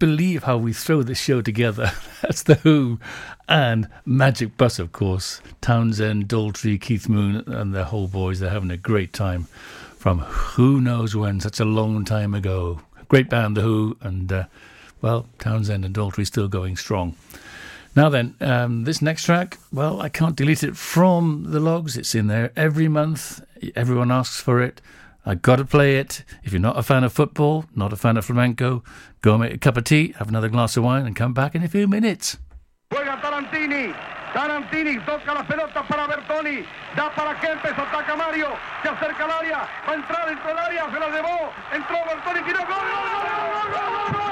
believe how we throw this show together. That's The Who and Magic Bus, of course. Townshend, Daltrey, Keith Moon, and the whole boys. They're having a great time from who knows when, such a long time ago. Great band, The Who, and, uh, well, Townshend and Daltrey still going strong. Now then, um, this next track, well, I can't delete it from the logs. It's in there every month. Everyone asks for it. I gotta play it. If you're not a fan of football, not a fan of flamenco, go make a cup of tea, have another glass of wine, and come back in a few minutes. Tarantini. Tarantini toca la pelota para Bertoni. Da para Kempes, ataca Mario. Se acerca al área. Va a entrar dentro del área. Se la llevó. Entró Bertoni. Tiró. ¡Gol, gol, gol, gol, gol, gol, gol!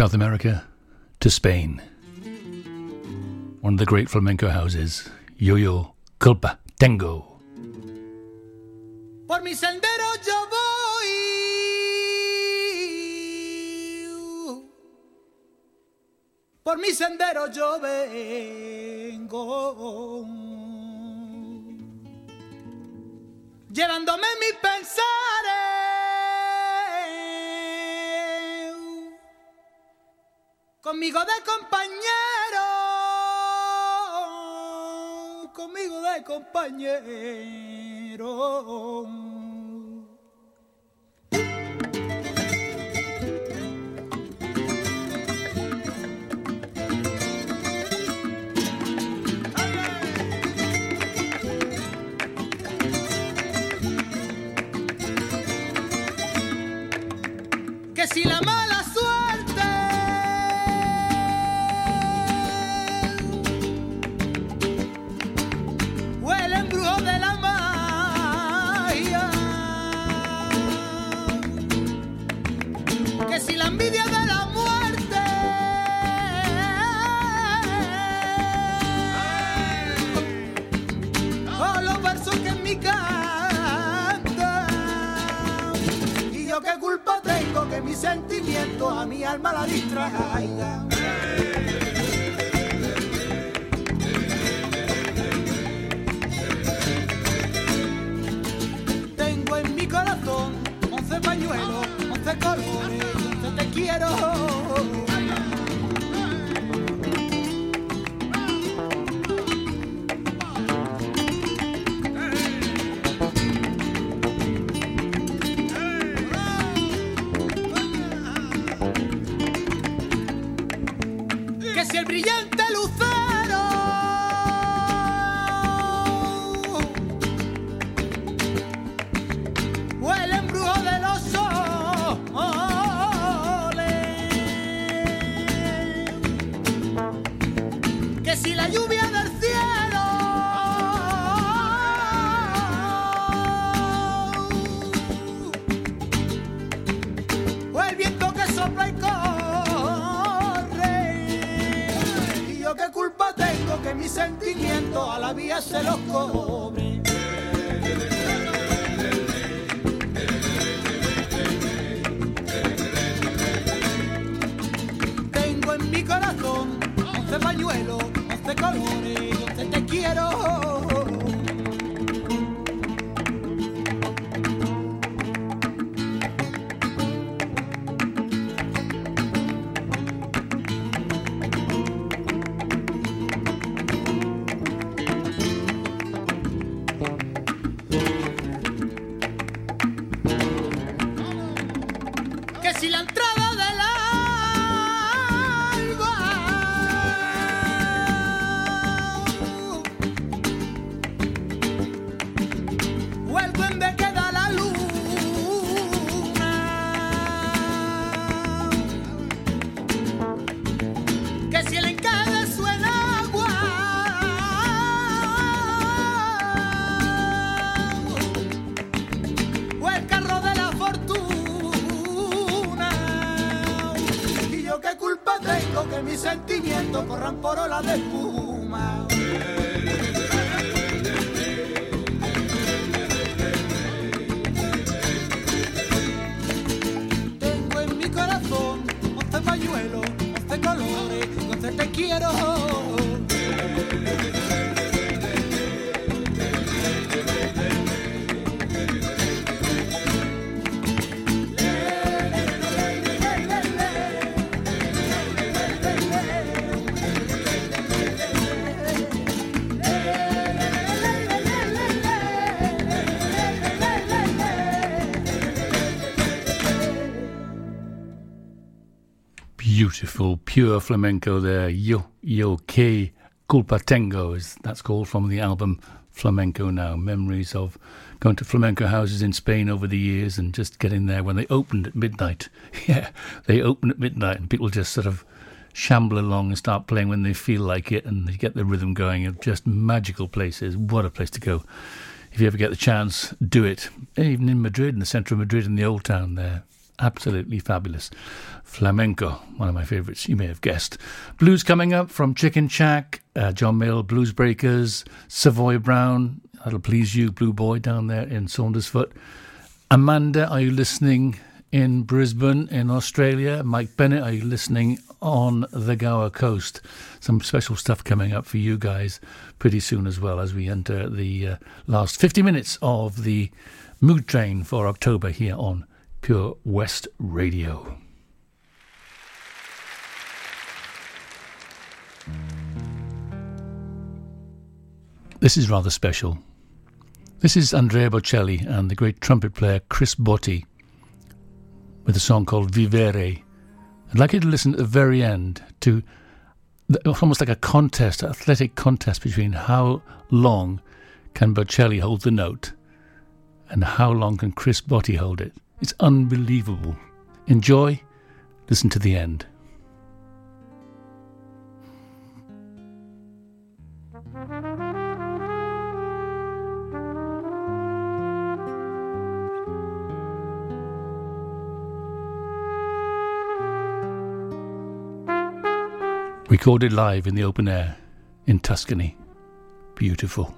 South America to Spain. One of the great flamenco houses, Yo Yo Culpa Tengo. Por mi sendero yo voy. Por mi sendero yo vengo. Conmigo de compañero. Conmigo de compañero. que si la tengo que mi sentimiento a mi alma la distraiga. Beautiful, pure flamenco there. Yo, yo, que culpa tengo, is that's called from the album Flamenco Now. Memories of going to flamenco houses in Spain over the years and just getting there when they opened at midnight. Yeah, they open at midnight and people just sort of shamble along and start playing when they feel like it and they get the rhythm going. And just magical places. What a place to go. If you ever get the chance, do it. Even in Madrid, in the centre of Madrid, in the old town there. Absolutely fabulous. Flamenco, one of my favourites, you may have guessed. Blues coming up from Chicken Shack, uh, John Mayall, Blues Breakers, Savoy Brown, that'll please you, Blue Boy, down there in Saundersfoot. Amanda, are you listening in Brisbane, in Australia? Mike Bennett, are you listening on the Gower Coast? Some special stuff coming up for you guys pretty soon as well as we enter the uh, last 50 minutes of the Mood Train for October here on Pure West Radio. This is rather special. This is Andrea Bocelli and the great trumpet player Chris Botti with a song called Vivere. I'd like you to listen at the very end to almost like a contest, athletic contest between how long can Bocelli hold the note and how long can Chris Botti hold it. It's unbelievable. Enjoy, listen to the end. Recorded live in the open air in Tuscany. Beautiful.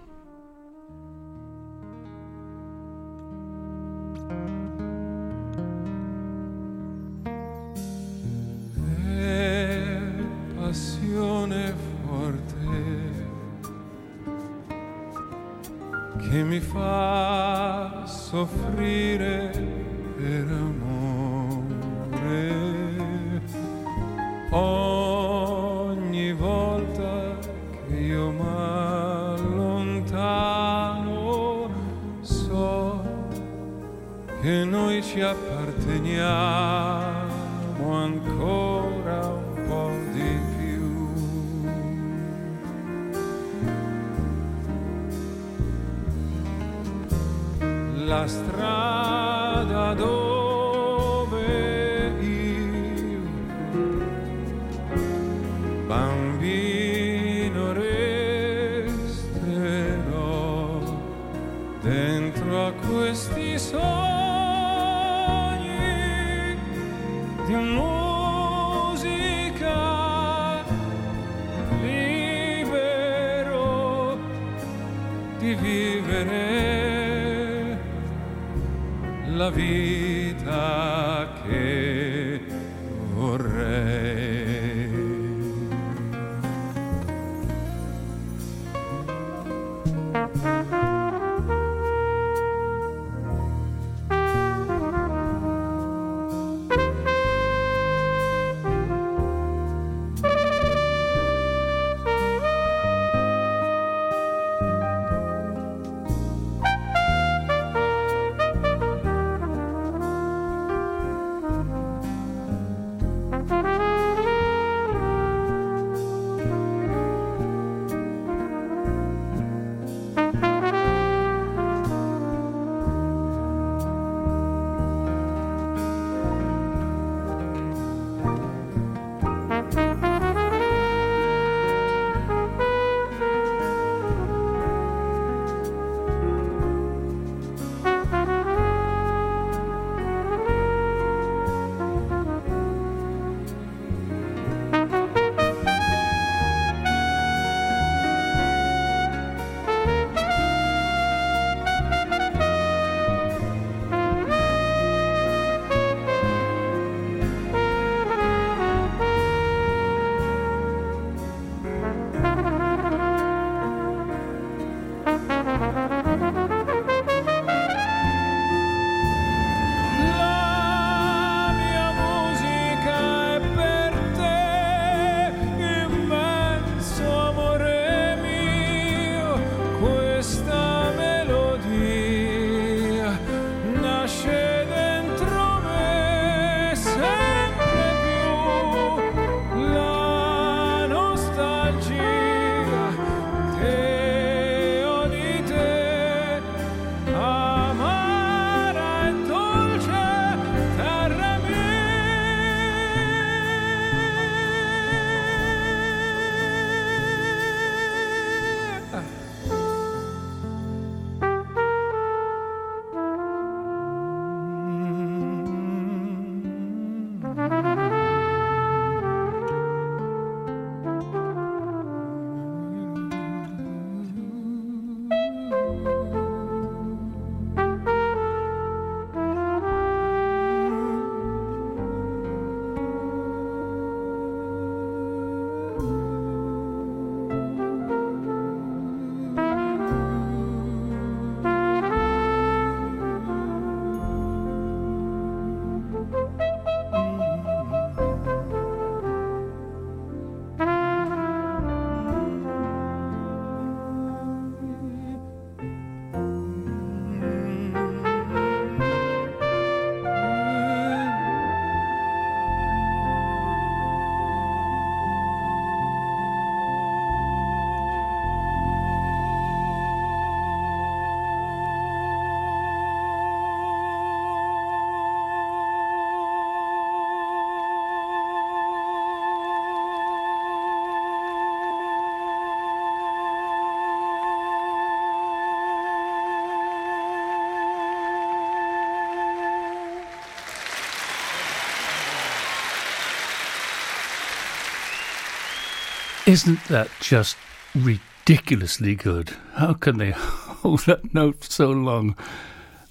Isn't that just ridiculously good? How can they hold that note so long?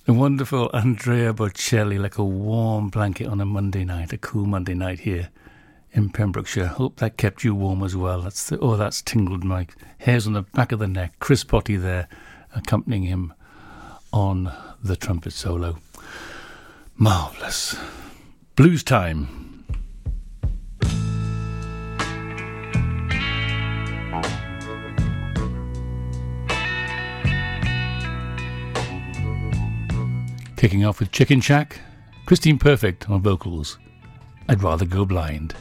The wonderful Andrea Bocelli, like a warm blanket on a Monday night, a cool Monday night here in Pembrokeshire. Hope that kept you warm as well. That's the, oh, that's tingled my hairs on the back of the neck. Chris Botti there, accompanying him on the trumpet solo. Marvelous. Blues time. Kicking off with Chicken Shack, Christine Perfect on vocals. I'd rather go blind.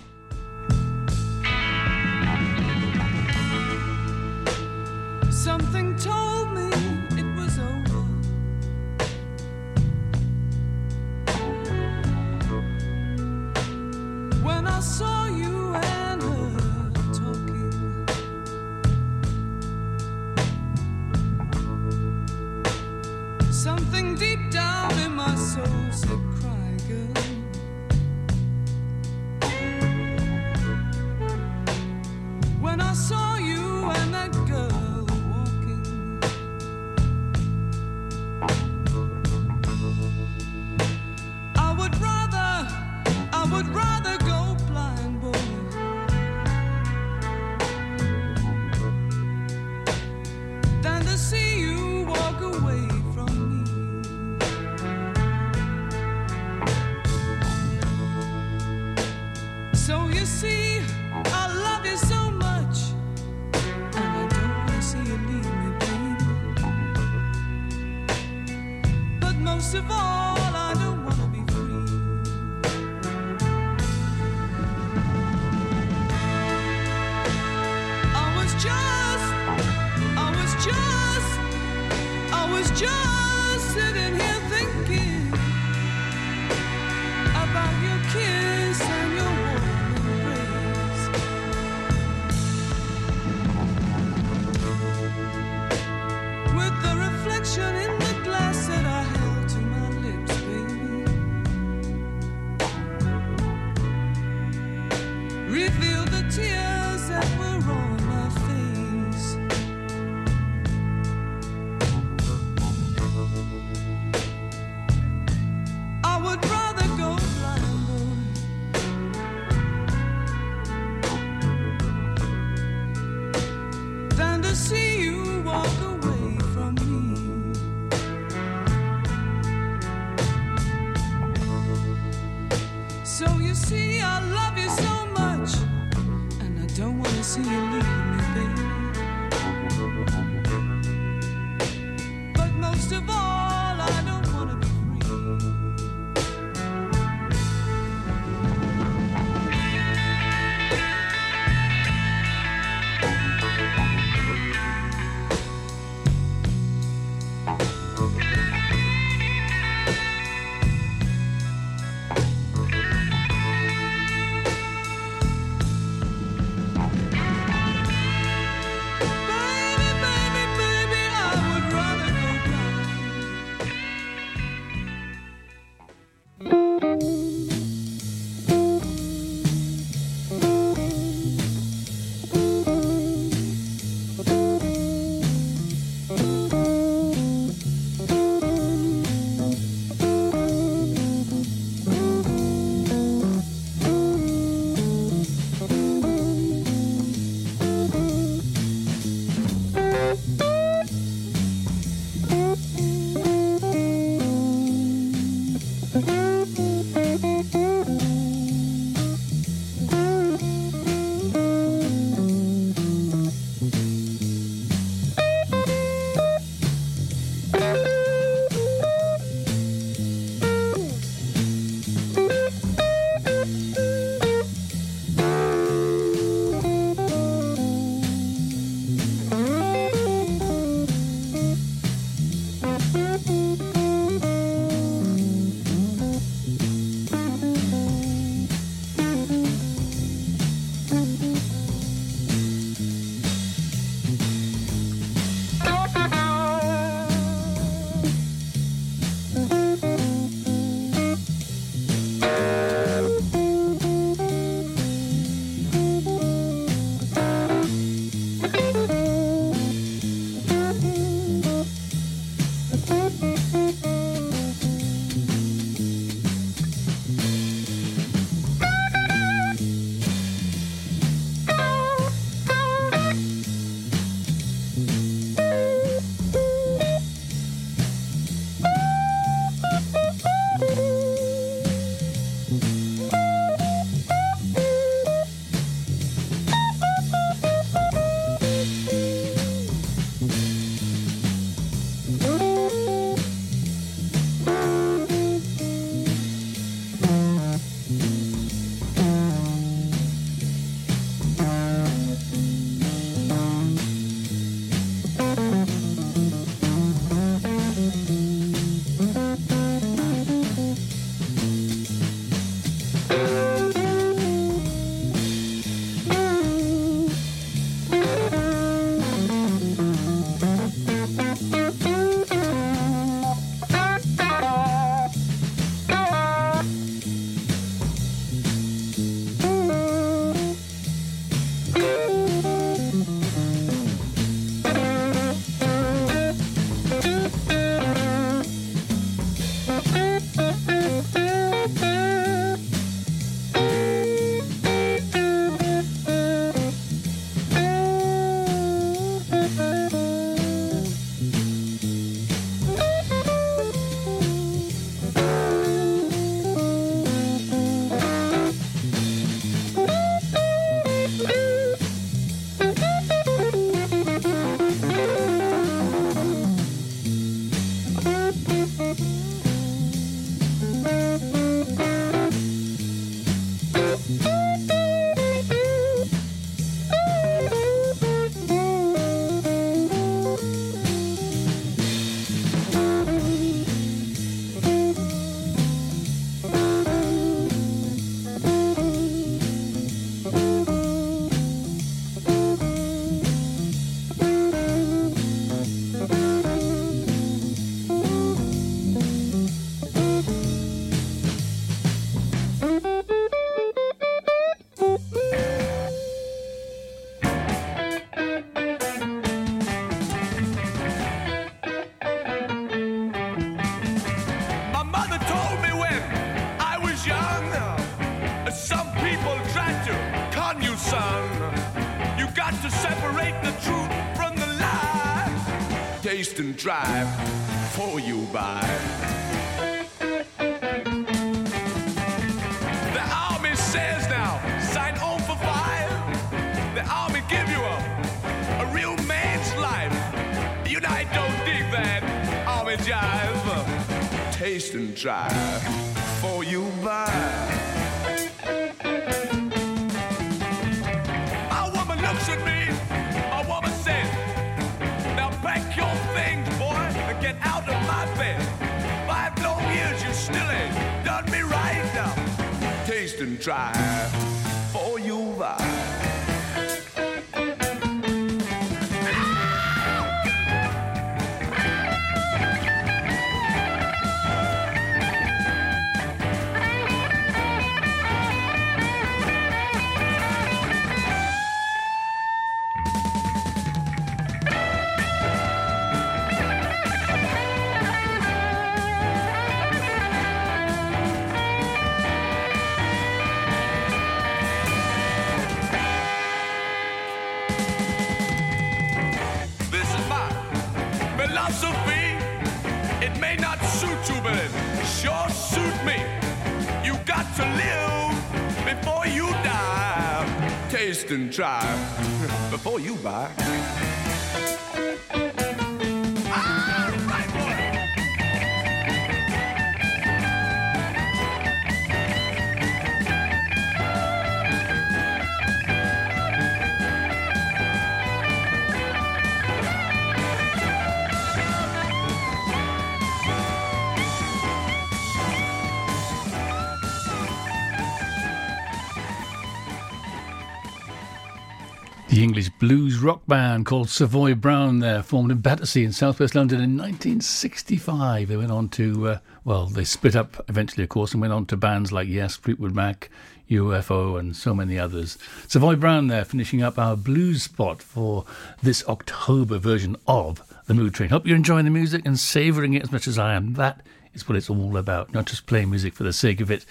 the river. Taste and drive for you buy. The army says now, sign on for five. The army give you a, a real man's life. You I don't dig that army jive. Taste and drive for you buy. My bed. Five long years, you still ain't done me right now. Taste and try for you buy. To live before you die. Taste and try before you buy. English blues rock band called Savoy Brown there, formed in Battersea in southwest London in 1965. They went on to, uh, well, they split up eventually, of course, and went on to bands like Yes, Fleetwood Mac, UFO, and so many others. Savoy Brown there, finishing up our blues spot for this October version of The Mood Train. Hope you're enjoying the music and savouring it as much as I am. That is what it's all about, not just playing music for the sake of it.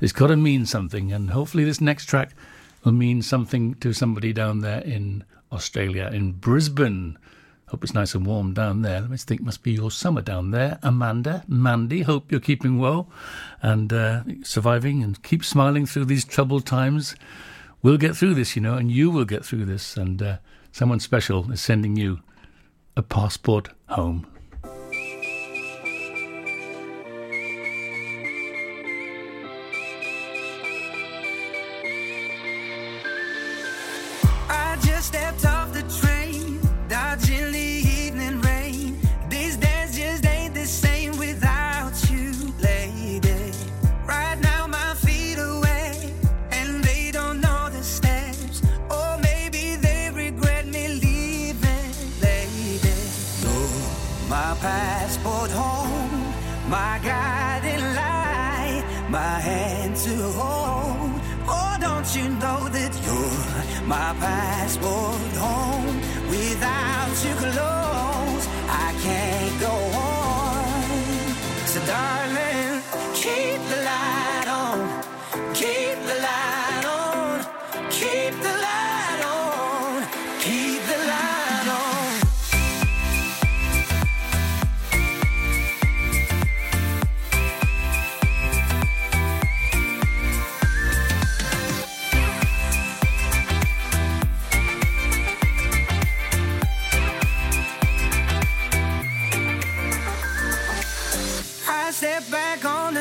It's got to mean something, and hopefully, this next track will mean something to somebody down there in Australia, in Brisbane. Hope it's nice and warm down there. Let's think must be your summer down there. Amanda, Mandy, hope you're keeping well and uh, surviving and keep smiling through these troubled times. We'll get through this, you know, and you will get through this. And uh, someone special is sending you a passport home.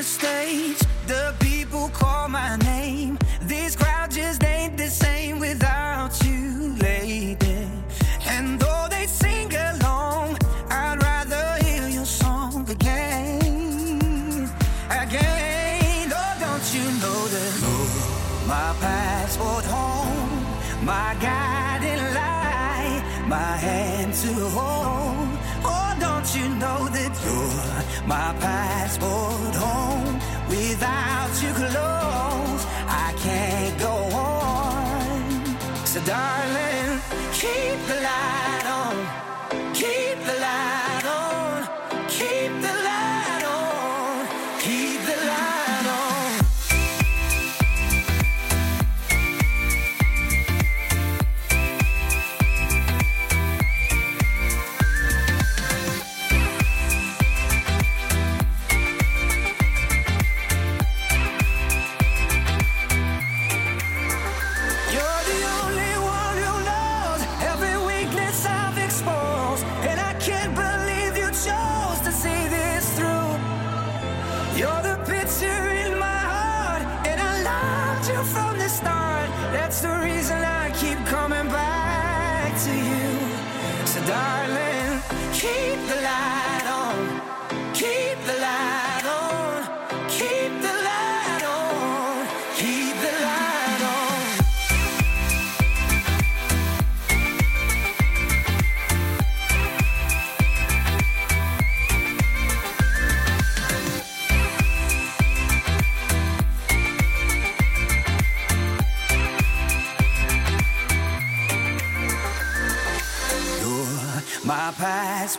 Stage,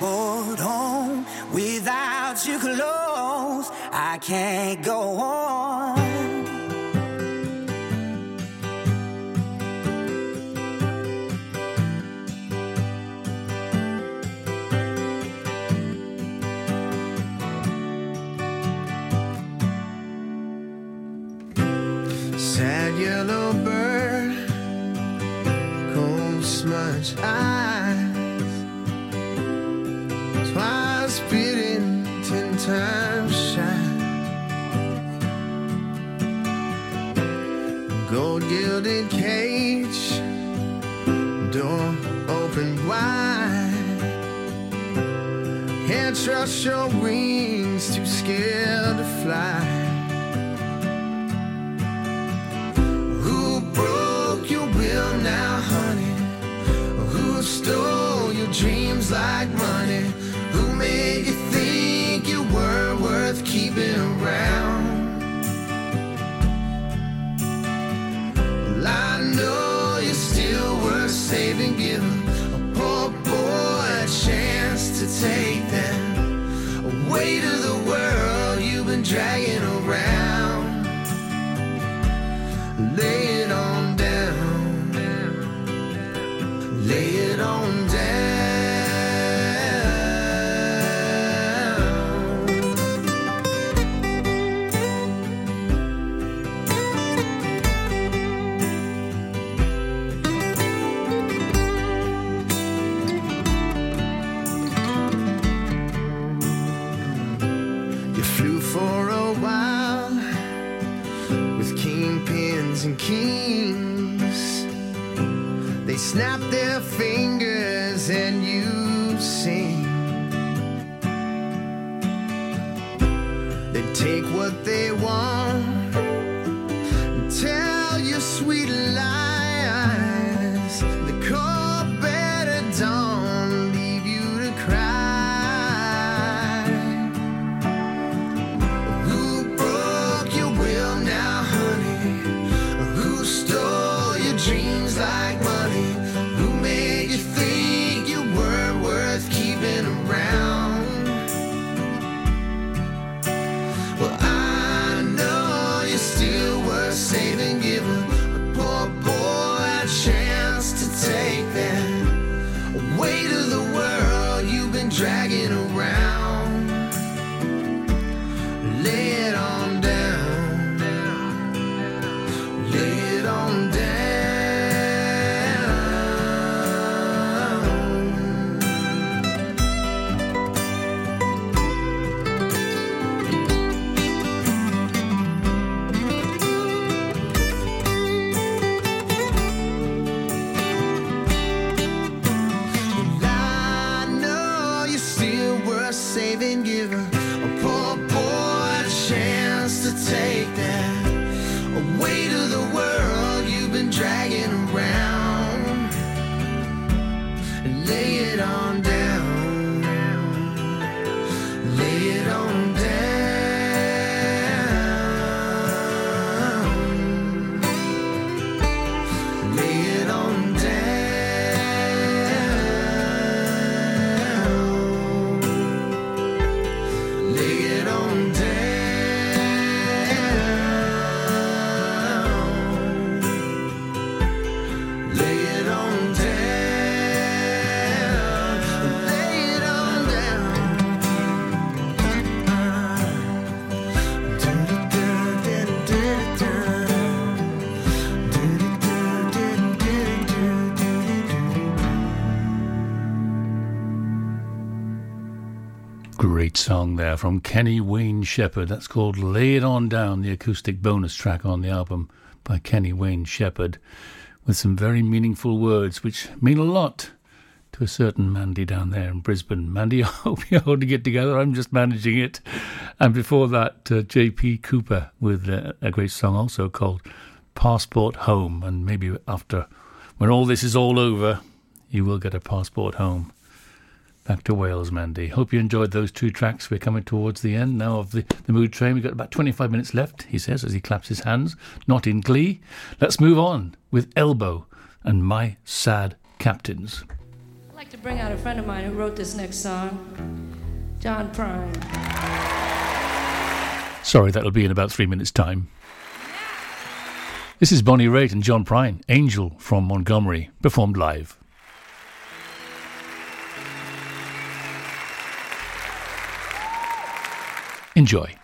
hold on. Without you close, I can't go on. Can't your wings, too scared to fly. Who broke your will now, honey? Who stole your dreams like money? Who made you think you were worth keeping around? Well, I know you're still worth saving, giving a poor boy a chance to take weight of the world. You've been dragging song there from Kenny Wayne Shepherd. That's called Lay It On Down, the acoustic bonus track on the album by Kenny Wayne Shepherd, with some very meaningful words which mean a lot to a certain Mandy down there in Brisbane. Mandy, I hope you're holding it together. I'm just managing it. And before that, uh, J.P. Cooper with uh, a great song also called Passport Home. And maybe after, when all this is all over, you will get a passport home. Back to Wales, Mandy. Hope you enjoyed those two tracks. We're coming towards the end now of the, the mood train. We've got about 25 minutes left, he says, as he claps his hands, not in glee. Let's move on with Elbow and My Sad Captains. I'd like to bring out a friend of mine who wrote this next song, John Prine. Sorry, that'll be in about three minutes' time. This is Bonnie Raitt and John Prine, Angel from Montgomery, performed live. Enjoy.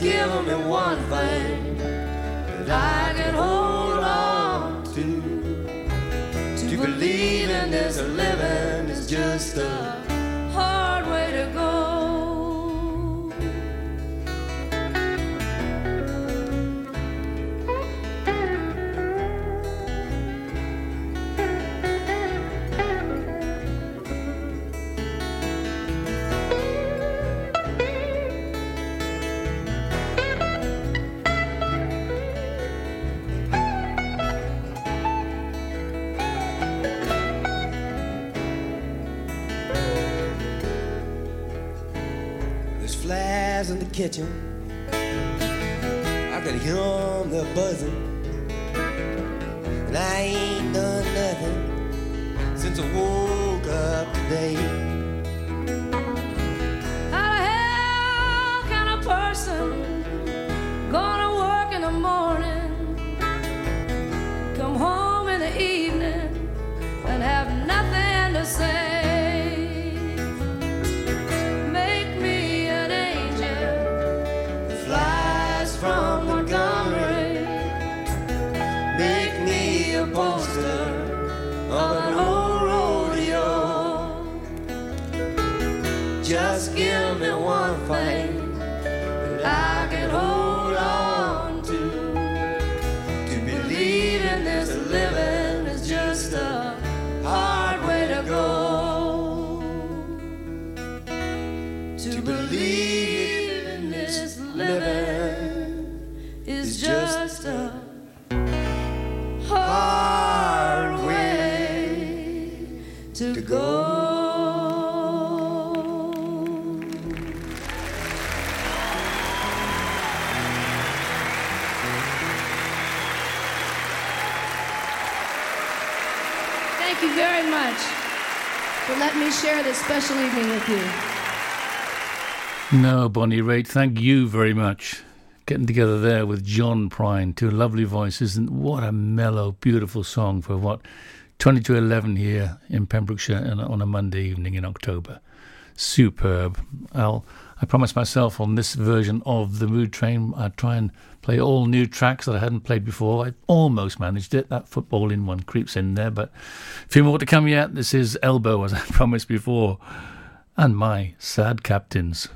give me one thing that I can hold on to. To believing there's a living is just a kitchen. I could hear them the buzzing. And I ain't done nothing since I woke up today. Let me share this special evening with you. No, Bonnie Raitt, thank you very much. Getting together there with John Prine, two lovely voices, and what a mellow, beautiful song for what 20 to 11 here in Pembrokeshire on a Monday evening in October. superb. I'll, I promised myself on this version of the Mood Train I'd try and play all new tracks that I hadn't played before. I almost managed it. That football in one creeps in there, but a few more to come yet. This is Elbow, as I promised before, and my sad captains.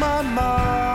my mind.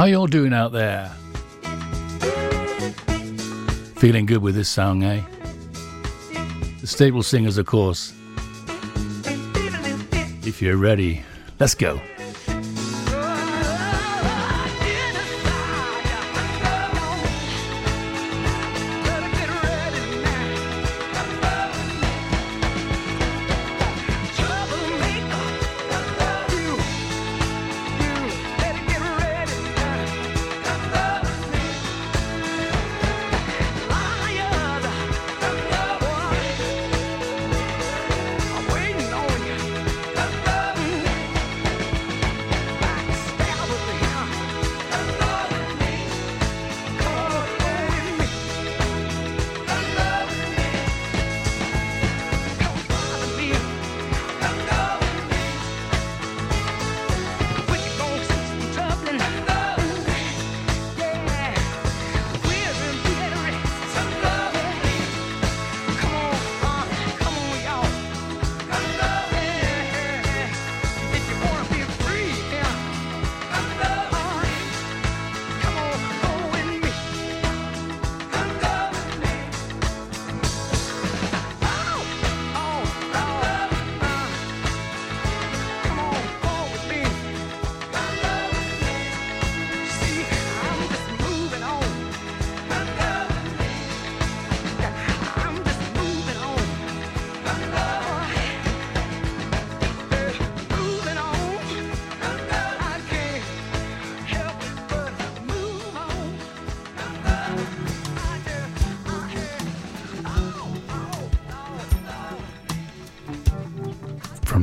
How y'all doing out there? Feeling good with this song, eh? The Staple Singers, of course. If you're ready, let's go.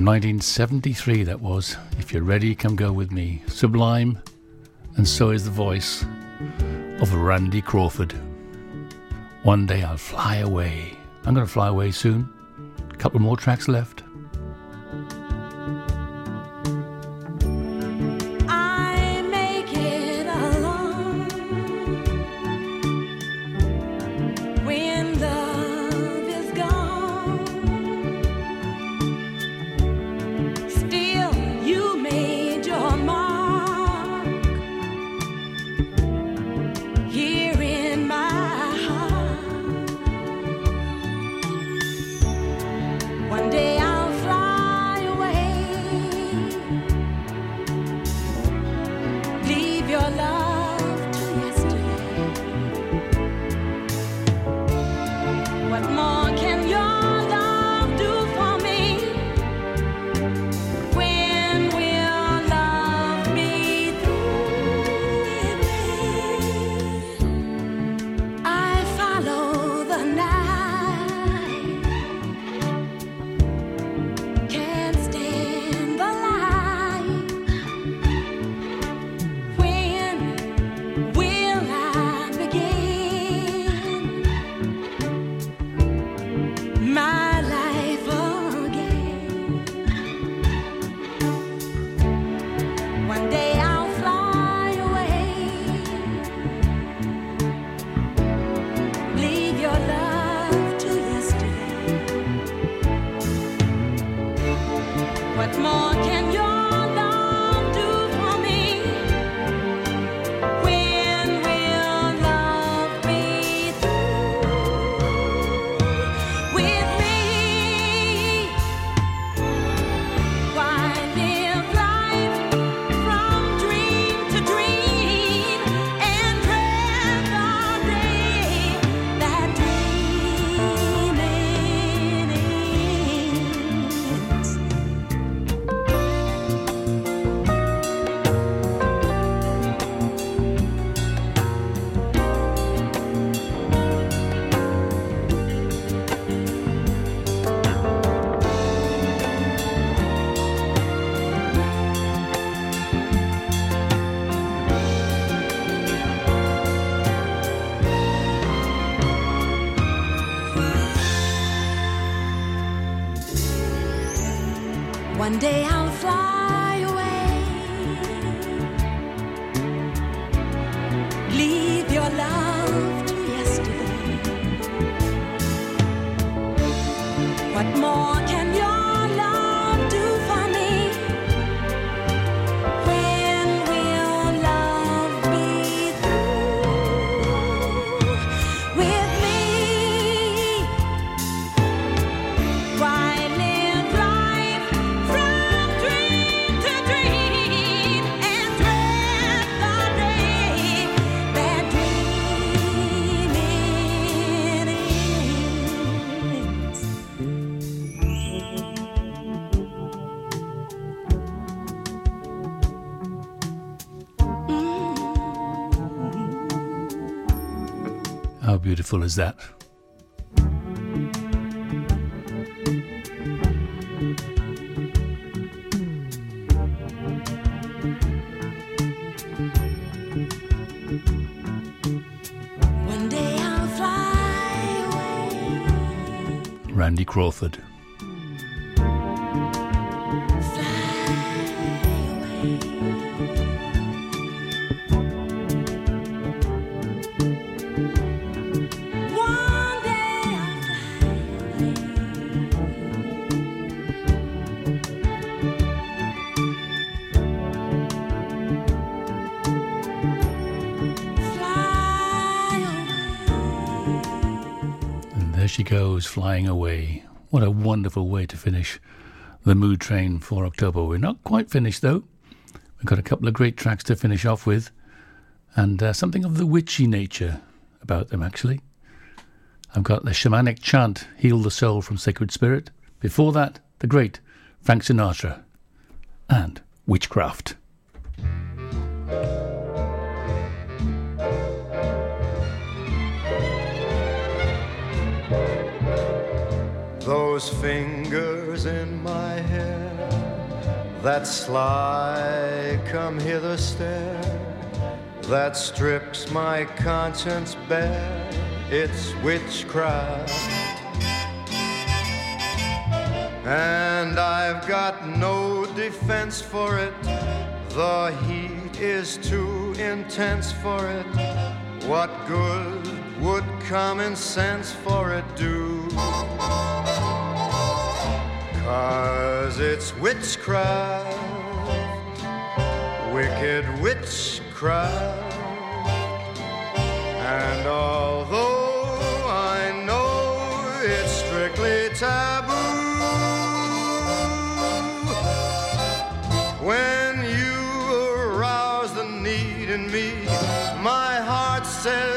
1973, that was. If you're ready, come go with me. Sublime, and so is the voice of Randy Crawford. One day I'll fly away. I'm going to fly away soon. Couple more tracks left. Beautiful is that? One day I'll fly away. Randy Crawford. Goes, flying away. What a wonderful way to finish the Mood Train for October. We're not quite finished, though. We've got a couple of great tracks to finish off with, and uh, something of the witchy nature about them, actually. I've got the shamanic chant, Heal the Soul from Sacred Spirit. Before that, the great Frank Sinatra and Witchcraft. Those fingers in my hair that sly come hither stare that strips my conscience bare. It's witchcraft. And I've got no defense for it. The heat is too intense for it. What good would common sense for it do? Cause it's witchcraft, wicked witchcraft. And although I know it's strictly taboo, when you arouse the need in me, my heart says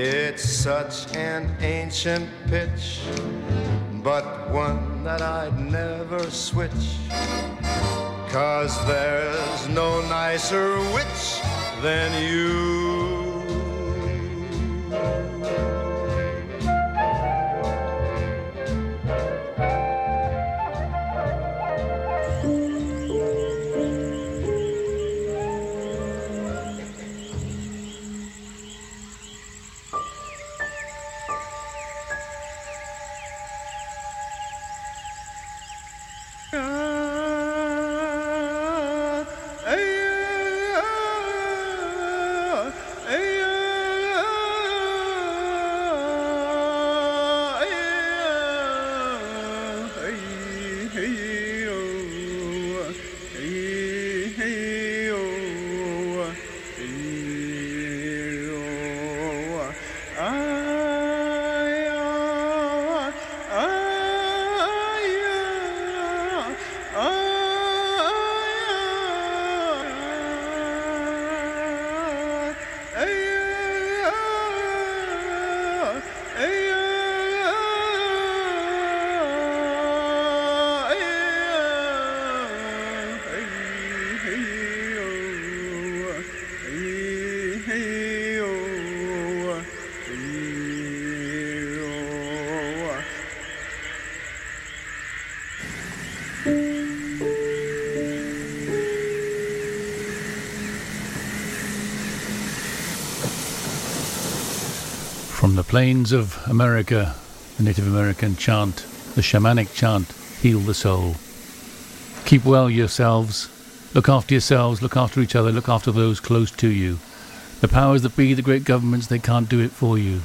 It's such an ancient pitch, but one that I'd never switch. Cause there's no nicer witch than you. Plains of America, the Native American chant, the shamanic chant, heal the soul. Keep well yourselves. Look after yourselves, look after each other, look after those close to you. The powers that be, the great governments, they can't do it for you.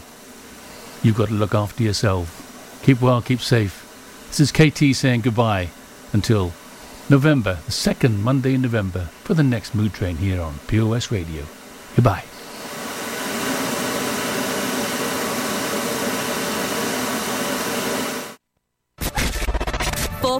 You've got to look after yourself. Keep well, keep safe. This is KT saying goodbye until November, the second Monday in November, for the next Mood Train here on POS Radio. Goodbye. For